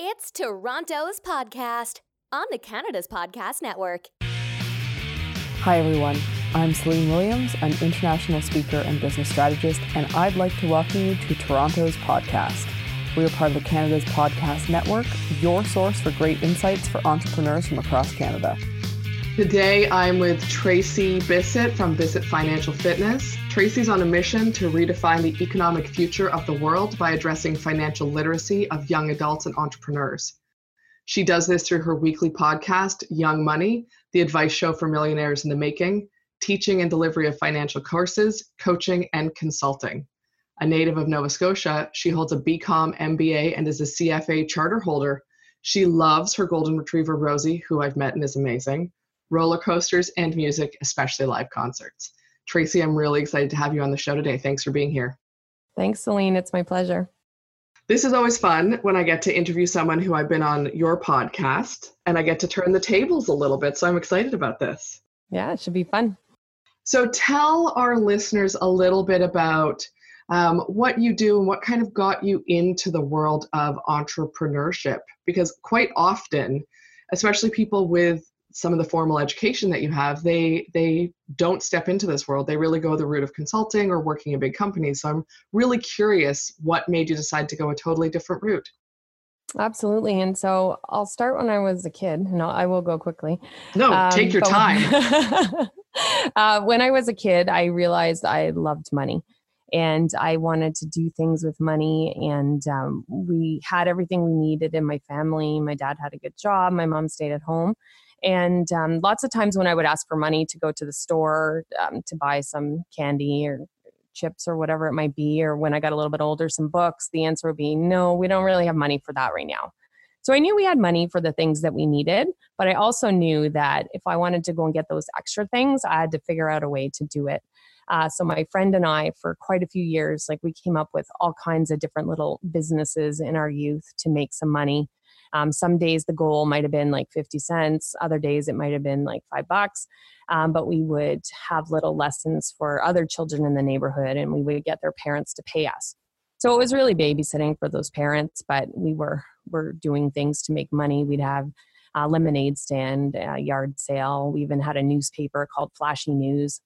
It's Toronto's podcast on the Canada's Podcast Network. Hi, everyone. I'm Celine Williams, an international speaker and business strategist, and I'd like to welcome you to Toronto's podcast. We are part of the Canada's Podcast Network, your source for great insights for entrepreneurs from across Canada. Today, I'm with Tracy Bissett from Bissett Financial Fitness. Tracy's on a mission to redefine the economic future of the world by addressing financial literacy of young adults and entrepreneurs. She does this through her weekly podcast, Young Money, the advice show for millionaires in the making, teaching and delivery of financial courses, coaching, and consulting. A native of Nova Scotia, she holds a BCom MBA and is a CFA charter holder. She loves her golden retriever, Rosie, who I've met and is amazing roller coasters, and music, especially live concerts. Tracy, I'm really excited to have you on the show today. Thanks for being here. Thanks, Celine. It's my pleasure. This is always fun when I get to interview someone who I've been on your podcast and I get to turn the tables a little bit. So I'm excited about this. Yeah, it should be fun. So tell our listeners a little bit about um, what you do and what kind of got you into the world of entrepreneurship. Because quite often, especially people with some of the formal education that you have they they don't step into this world they really go the route of consulting or working in big companies so i'm really curious what made you decide to go a totally different route absolutely and so i'll start when i was a kid and I'll, I will go quickly no um, take your time uh, when i was a kid i realized i loved money and I wanted to do things with money. And um, we had everything we needed in my family. My dad had a good job, my mom stayed at home. And um, lots of times when I would ask for money to go to the store um, to buy some candy or chips or whatever it might be, or when I got a little bit older, some books, the answer would be no, we don't really have money for that right now. So I knew we had money for the things that we needed, but I also knew that if I wanted to go and get those extra things, I had to figure out a way to do it. Uh, so my friend and I, for quite a few years, like we came up with all kinds of different little businesses in our youth to make some money. Um, some days the goal might have been like 50 cents, other days it might have been like five bucks. Um, but we would have little lessons for other children in the neighborhood and we would get their parents to pay us. So it was really babysitting for those parents, but we were, were doing things to make money. We'd have a lemonade stand, yard sale. We even had a newspaper called Flashy News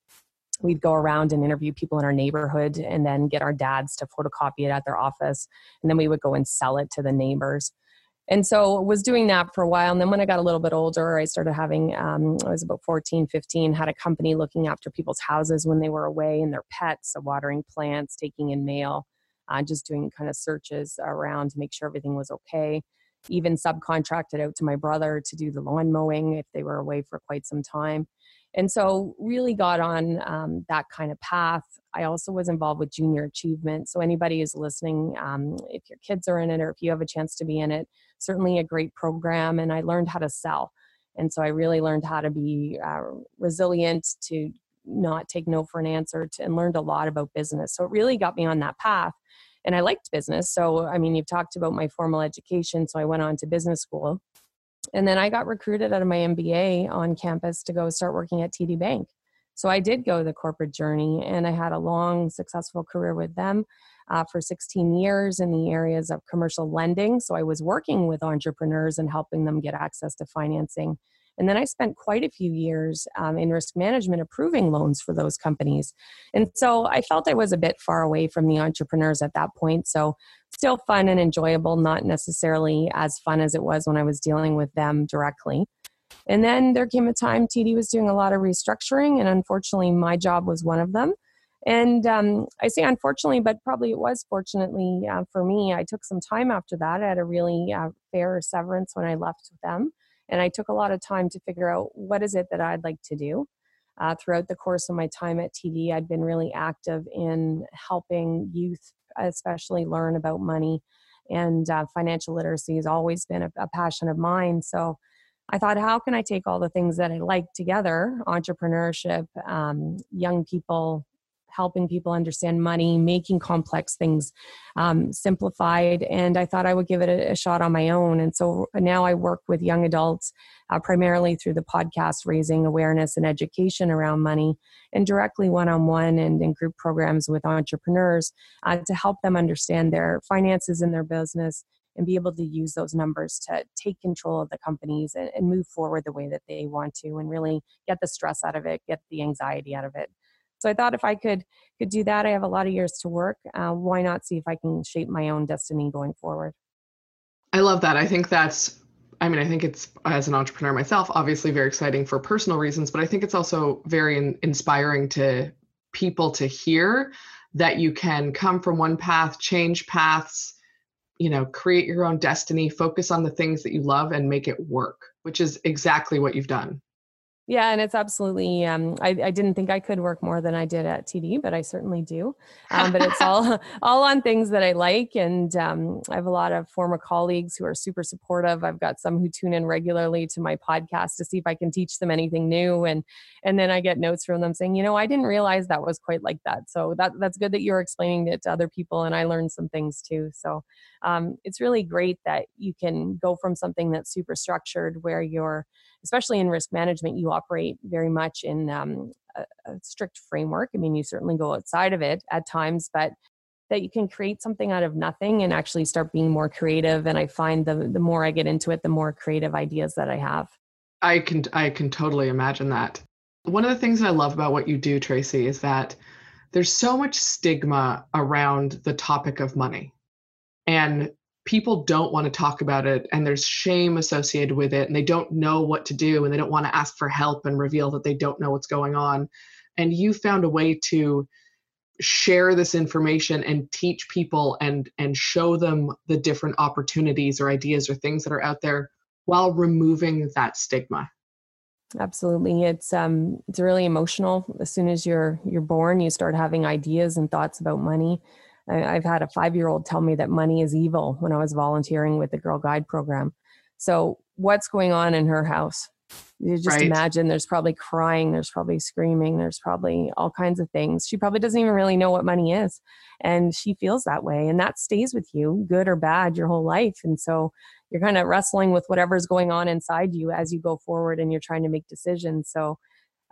we'd go around and interview people in our neighborhood and then get our dads to photocopy it at their office and then we would go and sell it to the neighbors and so was doing that for a while and then when i got a little bit older i started having um, i was about 14 15 had a company looking after people's houses when they were away and their pets so watering plants taking in mail uh, just doing kind of searches around to make sure everything was okay. Even subcontracted out to my brother to do the lawn mowing if they were away for quite some time. And so really got on um, that kind of path. I also was involved with junior achievement so anybody who's listening um, if your kids are in it or if you have a chance to be in it certainly a great program and i learned how to sell. And so i really learned how to be uh, resilient to not take no for an answer to, and learned a lot about business. So it really got me on that path and i liked business. So i mean you've talked about my formal education so i went on to business school and then I got recruited out of my MBA on campus to go start working at TD Bank. So I did go the corporate journey and I had a long, successful career with them uh, for 16 years in the areas of commercial lending. So I was working with entrepreneurs and helping them get access to financing and then I spent quite a few years um, in risk management approving loans for those companies. And so I felt I was a bit far away from the entrepreneurs at that point. So still fun and enjoyable, not necessarily as fun as it was when I was dealing with them directly. And then there came a time TD was doing a lot of restructuring, and unfortunately, my job was one of them. And um, I say unfortunately, but probably it was fortunately uh, for me. I took some time after that. I had a really uh, fair severance when I left them. And I took a lot of time to figure out what is it that I'd like to do. Uh, throughout the course of my time at TD, I'd been really active in helping youth, especially learn about money. And uh, financial literacy has always been a, a passion of mine. So I thought, how can I take all the things that I like together entrepreneurship, um, young people helping people understand money, making complex things um, simplified. And I thought I would give it a, a, shot on my own. And so now I work with young adults uh, primarily through the podcast, raising awareness and education around money, and directly one on one and in group programs with entrepreneurs uh, to help them understand their finances in their business and be able to use those numbers to take control of the companies and, and move forward the way that they want to and really get the stress out of it, get the anxiety out of it. So I thought if I could could do that, I have a lot of years to work. Uh, why not see if I can shape my own destiny going forward? I love that. I think that's I mean, I think it's as an entrepreneur myself, obviously very exciting for personal reasons, but I think it's also very in, inspiring to people to hear that you can come from one path, change paths, you know, create your own destiny, focus on the things that you love and make it work, which is exactly what you've done. Yeah, and it's absolutely. Um, I, I didn't think I could work more than I did at TD, but I certainly do. Um, but it's all all on things that I like, and um, I have a lot of former colleagues who are super supportive. I've got some who tune in regularly to my podcast to see if I can teach them anything new, and and then I get notes from them saying, you know, I didn't realize that was quite like that. So that that's good that you're explaining it to other people, and I learned some things too. So um, it's really great that you can go from something that's super structured where you're especially in risk management, you operate very much in um, a, a strict framework. I mean, you certainly go outside of it at times, but that you can create something out of nothing and actually start being more creative. And I find the the more I get into it, the more creative ideas that I have. I can I can totally imagine that. One of the things that I love about what you do, Tracy, is that there's so much stigma around the topic of money. And people don't want to talk about it and there's shame associated with it and they don't know what to do and they don't want to ask for help and reveal that they don't know what's going on. And you found a way to share this information and teach people and and show them the different opportunities or ideas or things that are out there while removing that stigma. Absolutely. It's um it's really emotional. As soon as you're you're born you start having ideas and thoughts about money I've had a five year old tell me that money is evil when I was volunteering with the Girl Guide program. So, what's going on in her house? You just right. imagine there's probably crying, there's probably screaming, there's probably all kinds of things. She probably doesn't even really know what money is. And she feels that way. And that stays with you, good or bad, your whole life. And so you're kind of wrestling with whatever's going on inside you as you go forward and you're trying to make decisions. So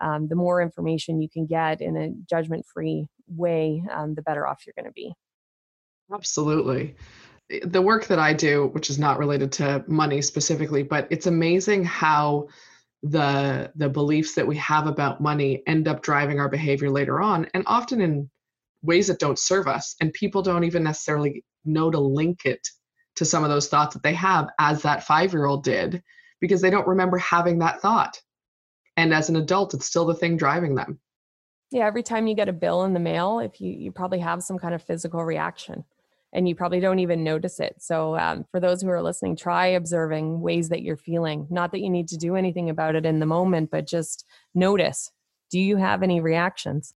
um, the more information you can get in a judgment free way, um, the better off you're going to be. Absolutely. The work that I do, which is not related to money specifically, but it's amazing how the the beliefs that we have about money end up driving our behavior later on and often in ways that don't serve us and people don't even necessarily know to link it to some of those thoughts that they have as that 5-year-old did because they don't remember having that thought and as an adult it's still the thing driving them. Yeah every time you get a bill in the mail if you you probably have some kind of physical reaction and you probably don't even notice it. So um, for those who are listening try observing ways that you're feeling. Not that you need to do anything about it in the moment but just notice. Do you have any reactions?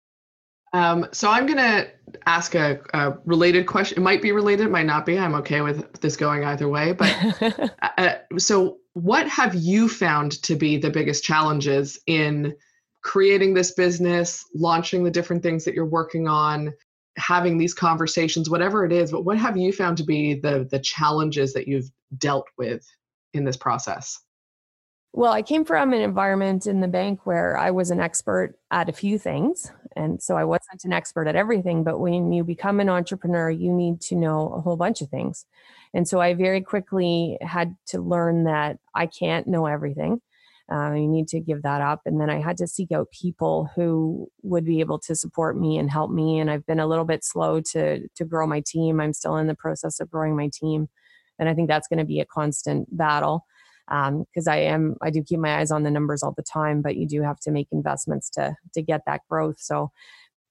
Um, so i'm going to ask a, a, related question. It might be related might not be. I'm okay with this going either way but uh, uh, so what have you found to be the biggest challenges in creating this business, launching the different things that you're working on, having these conversations, whatever it is, but what have you found to be the the challenges that you've dealt with in this process? Well, I came from an environment in the bank where I was an expert at a few things. And so I wasn't an expert at everything, but when you become an entrepreneur, you need to know a whole bunch of things. And so I very quickly had to learn that I can't know everything. Uh, you need to give that up. And then I had to seek out people who would be able to support me and help me. And I've been a little bit slow to to grow my team. I'm still in the process of growing my team, and I think that's going to be a constant battle because um, I am I do keep my eyes on the numbers all the time. But you do have to make investments to to get that growth. So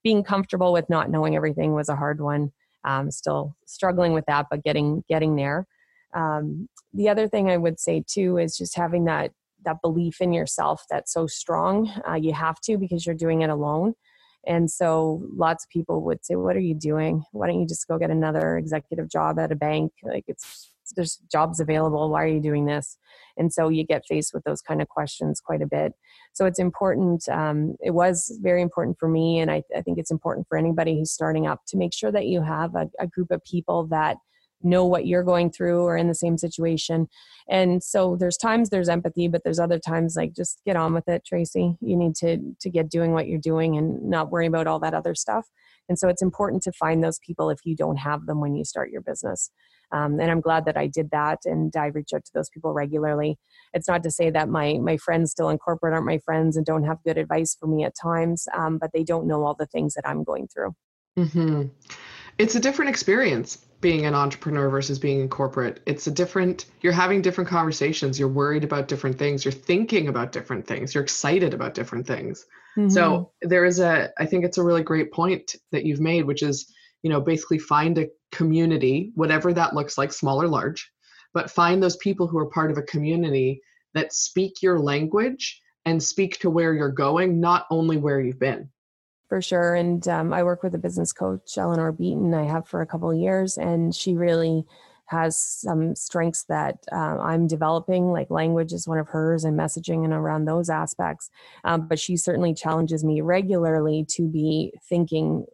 being comfortable with not knowing everything was a hard one. Um, still struggling with that, but getting getting there. Um, the other thing I would say too is just having that that belief in yourself that's so strong. Uh, you have to because you're doing it alone. And so lots of people would say, What are you doing? Why don't you just go get another executive job at a bank? Like it's there's jobs available. Why are you doing this? And so you get faced with those kind of questions quite a bit. So it's important. Um, it was very important for me, and I, I, think it's important for anybody who's starting up to make sure that you have a, a group of people that know what you're going through or in the same situation. And so there's times there's empathy, but there's other times like just get on with it, Tracy. You need to to get doing what you're doing and not worry about all that other stuff. And so it's important to find those people if you don't have them when you start your business. Um, and I'm glad that I did that and I reach out to those people regularly. It's not to say that my my friends still in corporate aren't my friends and don't have good advice for me at times, um, but they don't know all the things that I'm going through. Mm-hmm. It's a different experience being an entrepreneur versus being in corporate. It's a different, you're having different conversations. You're worried about different things. You're thinking about different things. You're excited about different things. Mm-hmm. So there is a, I think it's a really great point that you've made, which is, you know, basically find a community, whatever that looks like, small or large, but find those people who are part of a community that speak your language and speak to where you're going, not only where you've been for sure. And um, I work with a business coach, Eleanor Beaton. I have for a couple years, and she really has some strengths that uh, I'm developing. Like language is one of hers, and messaging and around those aspects. Um, but she certainly challenges me regularly to be thinking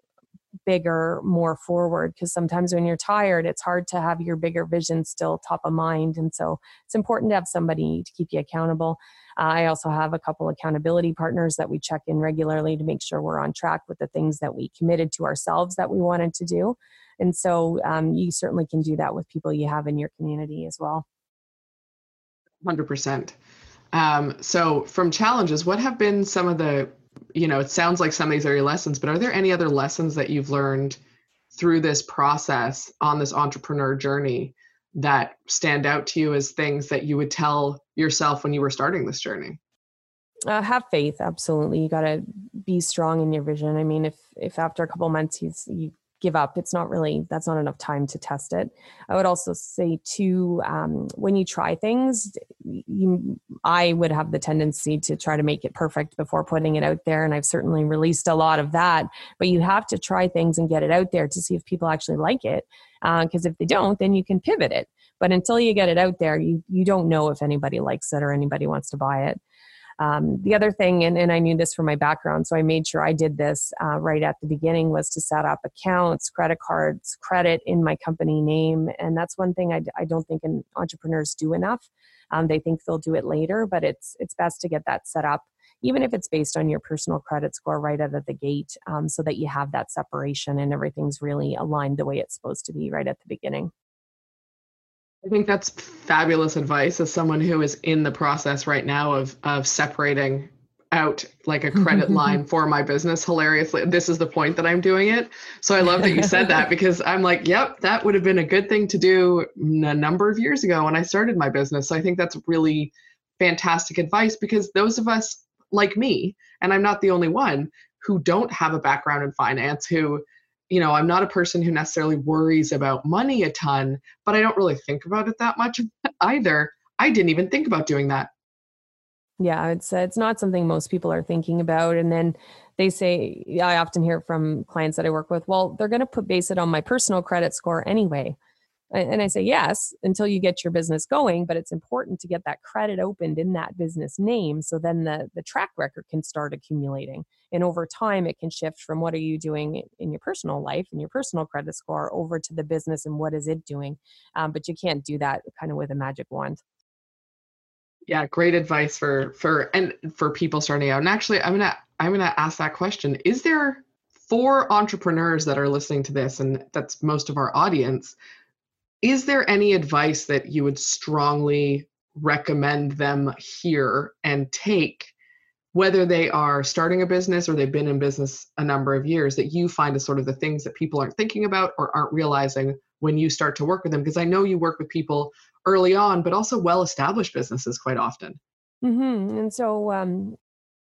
bigger, more forward. Because sometimes when you're tired, it's hard to have your bigger vision still top of mind. And so it's important to have somebody to keep you accountable. I also have a couple accountability partners that we check in regularly to make sure we're on track with the things that we committed to ourselves that we wanted to do. And so um, you certainly can do that with people you have in your community as well. 100%. Um, so, from challenges, what have been some of the, you know, it sounds like some of these are your lessons, but are there any other lessons that you've learned through this process on this entrepreneur journey that stand out to you as things that you would tell yourself when you were starting this journey? Uh, have faith, absolutely. You got to be strong in your vision. I mean, if if after a couple months you give up, it's not really that's not enough time to test it. I would also say too, um, when you try things, you I would have the tendency to try to make it perfect before putting it out there, and I've certainly released a lot of that. But you have to try things and get it out there to see if people actually like it because uh, if they don't then you can pivot it but until you get it out there you, you don't know if anybody likes it or anybody wants to buy it um, the other thing and, and i knew this from my background so i made sure i did this uh, right at the beginning was to set up accounts credit cards credit in my company name and that's one thing i, I don't think entrepreneurs do enough um, they think they'll do it later but it's it's best to get that set up even if it's based on your personal credit score right out of the gate, um, so that you have that separation and everything's really aligned the way it's supposed to be right at the beginning. I think that's fabulous advice as someone who is in the process right now of of separating out like a credit line for my business. Hilariously this is the point that i'm doing it. So i love that you said that because i'm like yep that would have been a good thing to do a number of years ago when i started my business. So i think that's really fantastic advice because those of us like me, and I'm not the only one who don't have a background in finance, who, you know, I'm not a person who necessarily worries about money a ton, but I don't really think about it that much either. I didn't even think about doing that. Yeah, it's uh, it's not something most people are thinking about, and then they say I often hear from clients that I work with, well, they're going to put base it on my personal credit score anyway. And I say, yes, until you get your business going, but it's important to get that credit opened in that business name. So then the, the track record can start accumulating. And over time, it can shift from what are you doing in your personal life and your personal credit score over to the business and what is it doing. Um, but you can't do that kind of with a magic wand. Yeah, great advice for for and for people starting out. And actually, I'm gonna I'm gonna ask that question. Is there for entrepreneurs that are listening to this, and that's most of our audience, is there any advice that you would strongly recommend them hear and take whether they are starting a business or they've been in business a number of years that you find is sort of the things that people aren't thinking about or aren't realizing when you start to work with them because i know you work with people early on but also well established businesses quite often mm-hmm. and so um,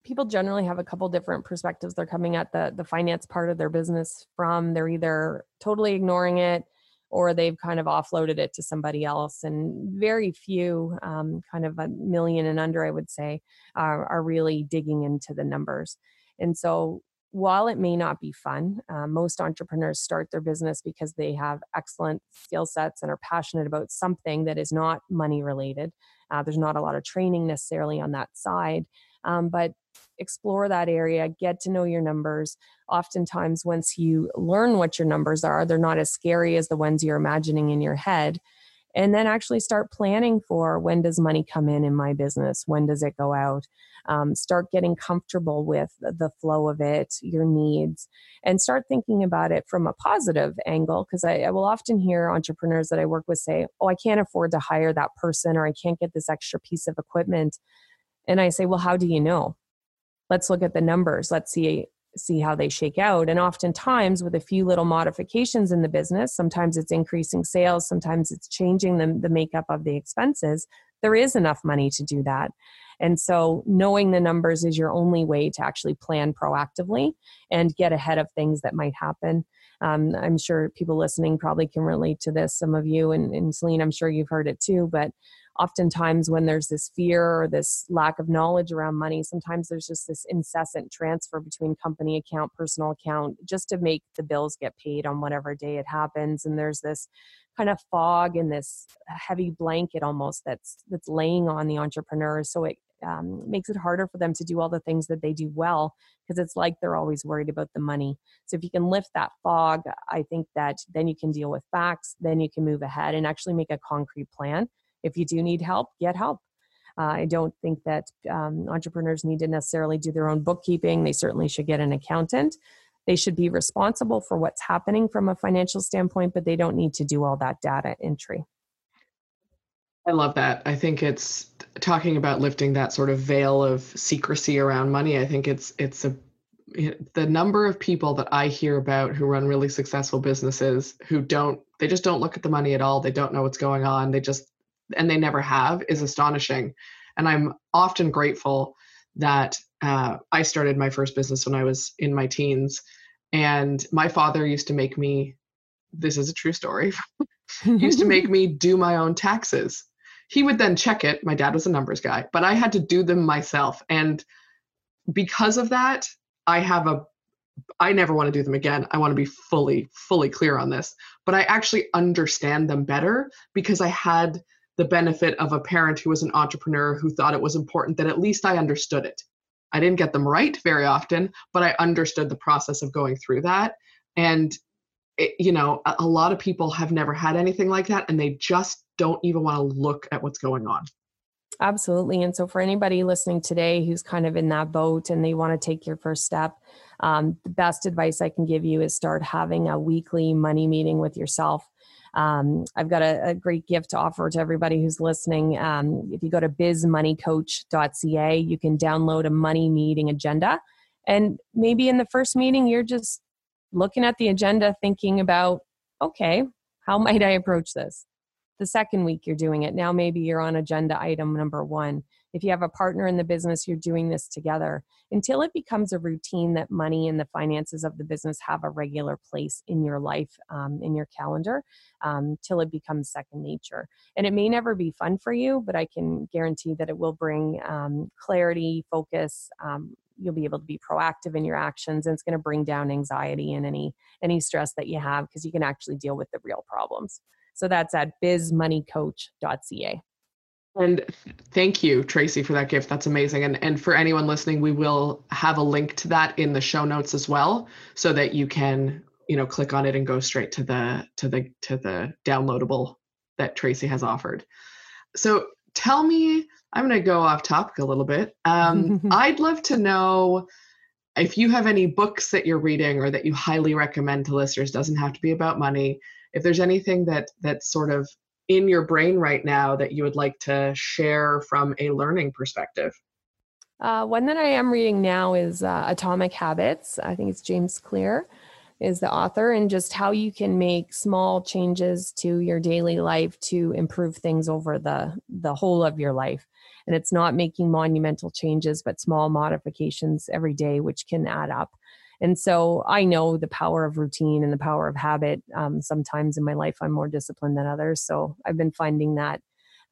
people generally have a couple different perspectives they're coming at the the finance part of their business from they're either totally ignoring it or they've kind of offloaded it to somebody else. And very few, um, kind of a million and under, I would say, are, are really digging into the numbers. And so while it may not be fun, uh, most entrepreneurs start their business because they have excellent skill sets and are passionate about something that is not money related. Uh, there's not a lot of training necessarily on that side, um, but explore that area, get to know your numbers. Oftentimes, once you learn what your numbers are, they're not as scary as the ones you're imagining in your head. and then actually start planning for when does money come in in my business when does it go out um, start getting comfortable with the flow of it your needs and start thinking about it from a positive angle because I, I will often hear entrepreneurs that i work with say oh i can't afford to hire that person or i can't get this extra piece of equipment and i say well how do you know let's look at the numbers let's see see how they shake out. And oftentimes, with a few little modifications in the business, sometimes it's increasing sales, sometimes it's changing the, the makeup of the expenses, there is enough money to do that. And so, knowing the numbers is your only way to actually plan proactively and get ahead of things that might happen. Um, I'm sure people listening probably can relate to this. Some of you, and, and Celine, I'm sure you've heard it too. But oftentimes when there's this fear or this lack of knowledge around money sometimes there's just this incessant transfer between company account personal account just to make the bills get paid on whatever day it happens. And there's this kind of fog and this heavy blanket almost that's that's laying on the entrepreneurs. So it um, makes it harder for them to do all the things that they do well because it's like they're always worried about the money. So if you can lift that fog, I think that then you can deal with facts, then you can move ahead and actually make a concrete plan if you do need help, get help. Uh, I don't think that um, entrepreneurs need to necessarily do their own bookkeeping. They certainly should get an accountant. They should be responsible for what's happening from a financial standpoint, but they don't need to do all that data entry. I love that. I think it's talking about lifting that sort of veil of secrecy around money. I think it's it's a the number of people that I hear about who run really successful businesses who don't they just don't look at the money at all. They don't know what's going on. They just and they never have is astonishing. And I'm often grateful that uh, I started my first business when I was in my teens. And my father used to make me, this is a true story, used to make me do my own taxes. He would then check it. My dad was a numbers guy, but I had to do them myself. And because of that, I have a I never want to do them again. I want to be fully, fully clear on this. But I actually understand them better because I had the benefit of a parent who was an entrepreneur who thought it was important that at least I understood it. I didn't get them right very often, but I understood the process of going through that. And, it, you know, a, a lot of people have never had anything like that and they just don't even want to look at what's going on. Absolutely. And so, for anybody listening today who's kind of in that boat and they want to take your first step, um, the best advice I can give you is start having a weekly money meeting with yourself. Um, I've got a, a, great gift to offer to everybody who's listening. Um, if you go to bizmoneycoach.ca, you can download a money meeting agenda. And maybe in the first meeting, you're just looking at the agenda, thinking about, okay, how might I approach this? The second week you're doing it. Now maybe you're on agenda item number one. If you have a partner in the business, you're doing this together until it becomes a routine that money and the finances of the business have a regular place in your life, um, in your calendar, um, till it becomes second nature. And it may never be fun for you, but I can guarantee that it will bring um, clarity, focus. Um, you'll be able to be proactive in your actions, and it's going to bring down anxiety and any any stress that you have because you can actually deal with the real problems. So that's at bizmoneycoach.ca. And thank you, Tracy, for that gift. That's amazing. And and for anyone listening, we will have a link to that in the show notes as well, so that you can you know click on it and go straight to the to the to the downloadable that Tracy has offered. So tell me, I'm going to go off topic a little bit. Um, I'd love to know if you have any books that you're reading or that you highly recommend to listeners. Doesn't have to be about money. If there's anything that that sort of in your brain right now that you would like to share from a learning perspective? Uh, one that I am reading now is uh, Atomic Habits. I think it's James Clear is the author, and just how you can make small changes to your daily life to improve things over the the whole of your life. And it's not making monumental changes, but small modifications every day, which can add up. And so I know the power of routine and the power of habit. Um, sometimes in my life, I'm more disciplined than others. So I've been finding that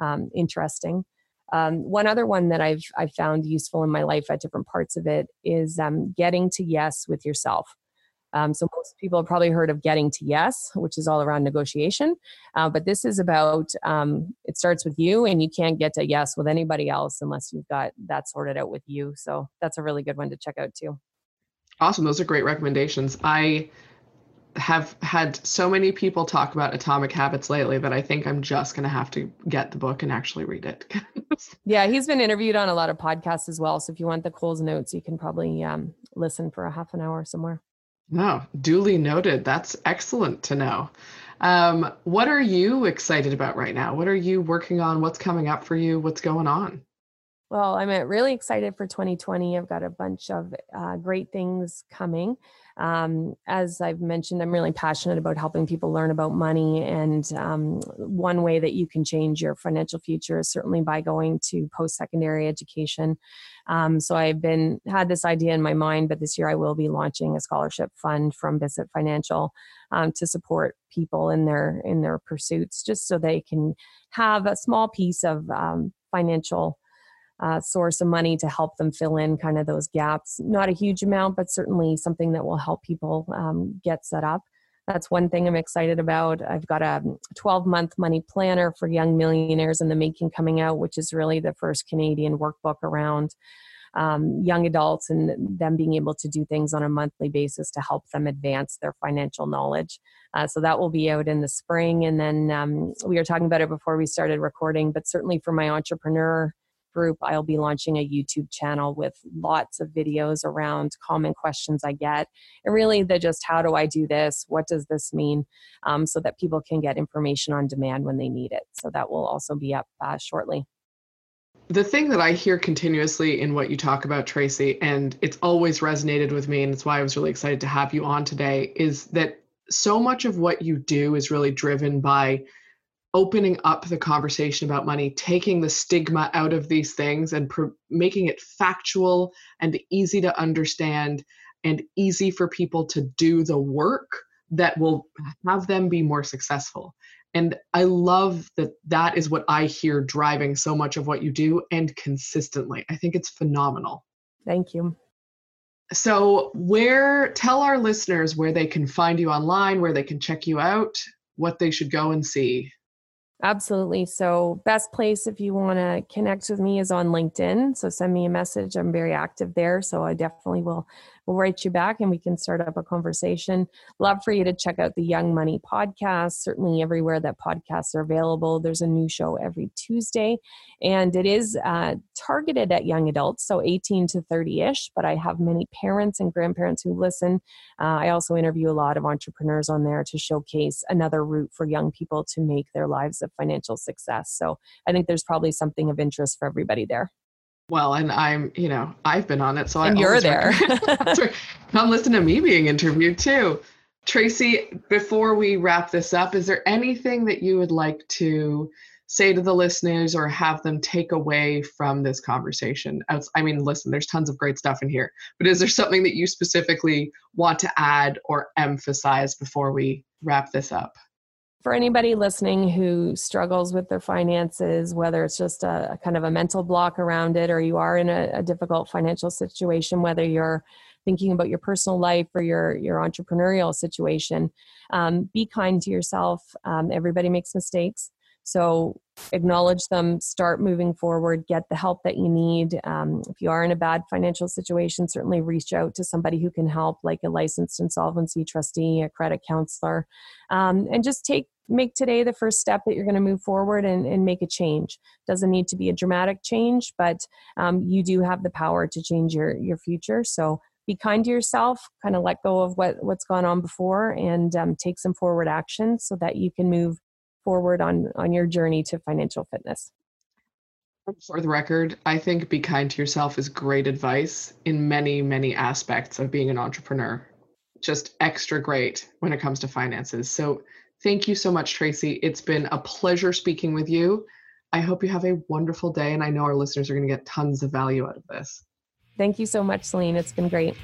um, interesting. Um, one other one that I've I've found useful in my life at different parts of it is um, getting to yes with yourself. Um, so most people have probably heard of getting to yes, which is all around negotiation. Uh, but this is about um, it starts with you, and you can't get to yes with anybody else unless you've got that sorted out with you. So that's a really good one to check out too. Awesome. Those are great recommendations. I have had so many people talk about Atomic Habits lately that I think I'm just going to have to get the book and actually read it. yeah, he's been interviewed on a lot of podcasts as well. So if you want the Coles notes, you can probably um, listen for a half an hour somewhere. No, duly noted. That's excellent to know. Um, what are you excited about right now? What are you working on? What's coming up for you? What's going on? Well, I'm uh, really excited for 2020. I've got a bunch of uh, great things coming. Um, as I've mentioned, I'm really passionate about helping people learn about money. And um, one way that you can change your financial future is certainly by going to post secondary education. Um, so I've been had this idea in my mind, but this year I will be launching a scholarship fund from Bissett Financial um, to support people in their in their pursuits, just so they can have a small piece of um, financial uh, source of money to help them fill in kind of those gaps. Not a huge amount, but certainly something that will help people um, get set up. That's one thing I'm excited about. I've got a 12 month money planner for young millionaires in the making coming out, which is really the first Canadian workbook around um, young adults and them being able to do things on a monthly basis to help them advance their financial knowledge. Uh, so that will be out in the spring. And then um, we were talking about it before we started recording, but certainly for my entrepreneur group, I'll be launching a YouTube channel with lots of videos around common questions I get. And really, the just how do I do this? What does this mean? Um, so that people can get information on demand when they need it. So that will also be up uh, shortly. The thing that I hear continuously in what you talk about, Tracy, and it's always resonated with me, and it's why I was really excited to have you on today, is that so much of what you do is really driven by opening up the conversation about money, taking the stigma out of these things and pr- making it factual and easy to understand and easy for people to do the work that will have them be more successful. And I love that that is what I hear driving so much of what you do and consistently. I think it's phenomenal. Thank you. So, where tell our listeners where they can find you online, where they can check you out, what they should go and see. Absolutely. So, best place if you want to connect with me is on LinkedIn. So, send me a message. I'm very active there. So, I definitely will we'll write you back and we can start up a conversation. Love for you to check out the Young Money podcast. Certainly, everywhere that podcasts are available. There's a new show every Tuesday, and it is uh, targeted at young adults, so 18 to 30 ish. But I have many parents and grandparents who listen. Uh, I also interview a lot of entrepreneurs on there to showcase another route for young people to make their lives a financial success. So I think there's probably something of interest for everybody there. Well, and I'm, you know, I've been on it, so and I you're there. Come listen to me being interviewed too. Tracy, before we wrap this up, is there anything that you would like to say to the listeners or have them take away from this conversation? I mean, listen, there's tons of great stuff in here, but is there something that you specifically want to add or emphasize before we wrap this up? For anybody listening who struggles with their finances, whether it's just a, a kind of a mental block around it or you are in a, a, difficult financial situation, whether you're thinking about your personal life or your, your entrepreneurial situation, um, be kind to yourself. Um, everybody makes mistakes. So acknowledge them, start moving forward, get the help that you need. Um, if you are in a bad financial situation, certainly reach out to somebody who can help, like a licensed insolvency trustee, a credit counselor, um, and just take make today the first step that you're going to move forward and, and make a change. Doesn't need to be a dramatic change but um, you do have the power to change your your future. So be kind to yourself kind of let go of what what's gone on before and um, take some forward action so that you can move forward on on your journey to financial fitness. For the record i think be kind to yourself is great advice in many many aspects of being an entrepreneur. Just extra great when it comes to finances. So Thank you so much, Tracy. It's been a pleasure speaking with you. I hope you have a wonderful day, and I know our listeners are going to get tons of value out of this. Thank you so much, Celine. It's been great.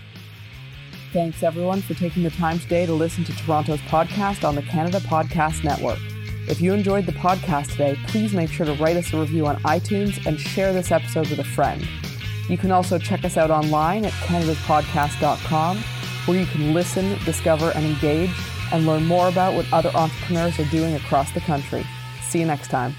Thanks, everyone, for taking the time today to listen to Toronto's podcast on the Canada Podcast Network. If you enjoyed the podcast today, please make sure to write us a review on iTunes and share this episode with a friend. You can also check us out online at canadaspodcast.com, where you can listen, discover, and engage and learn more about what other entrepreneurs are doing across the country. See you next time.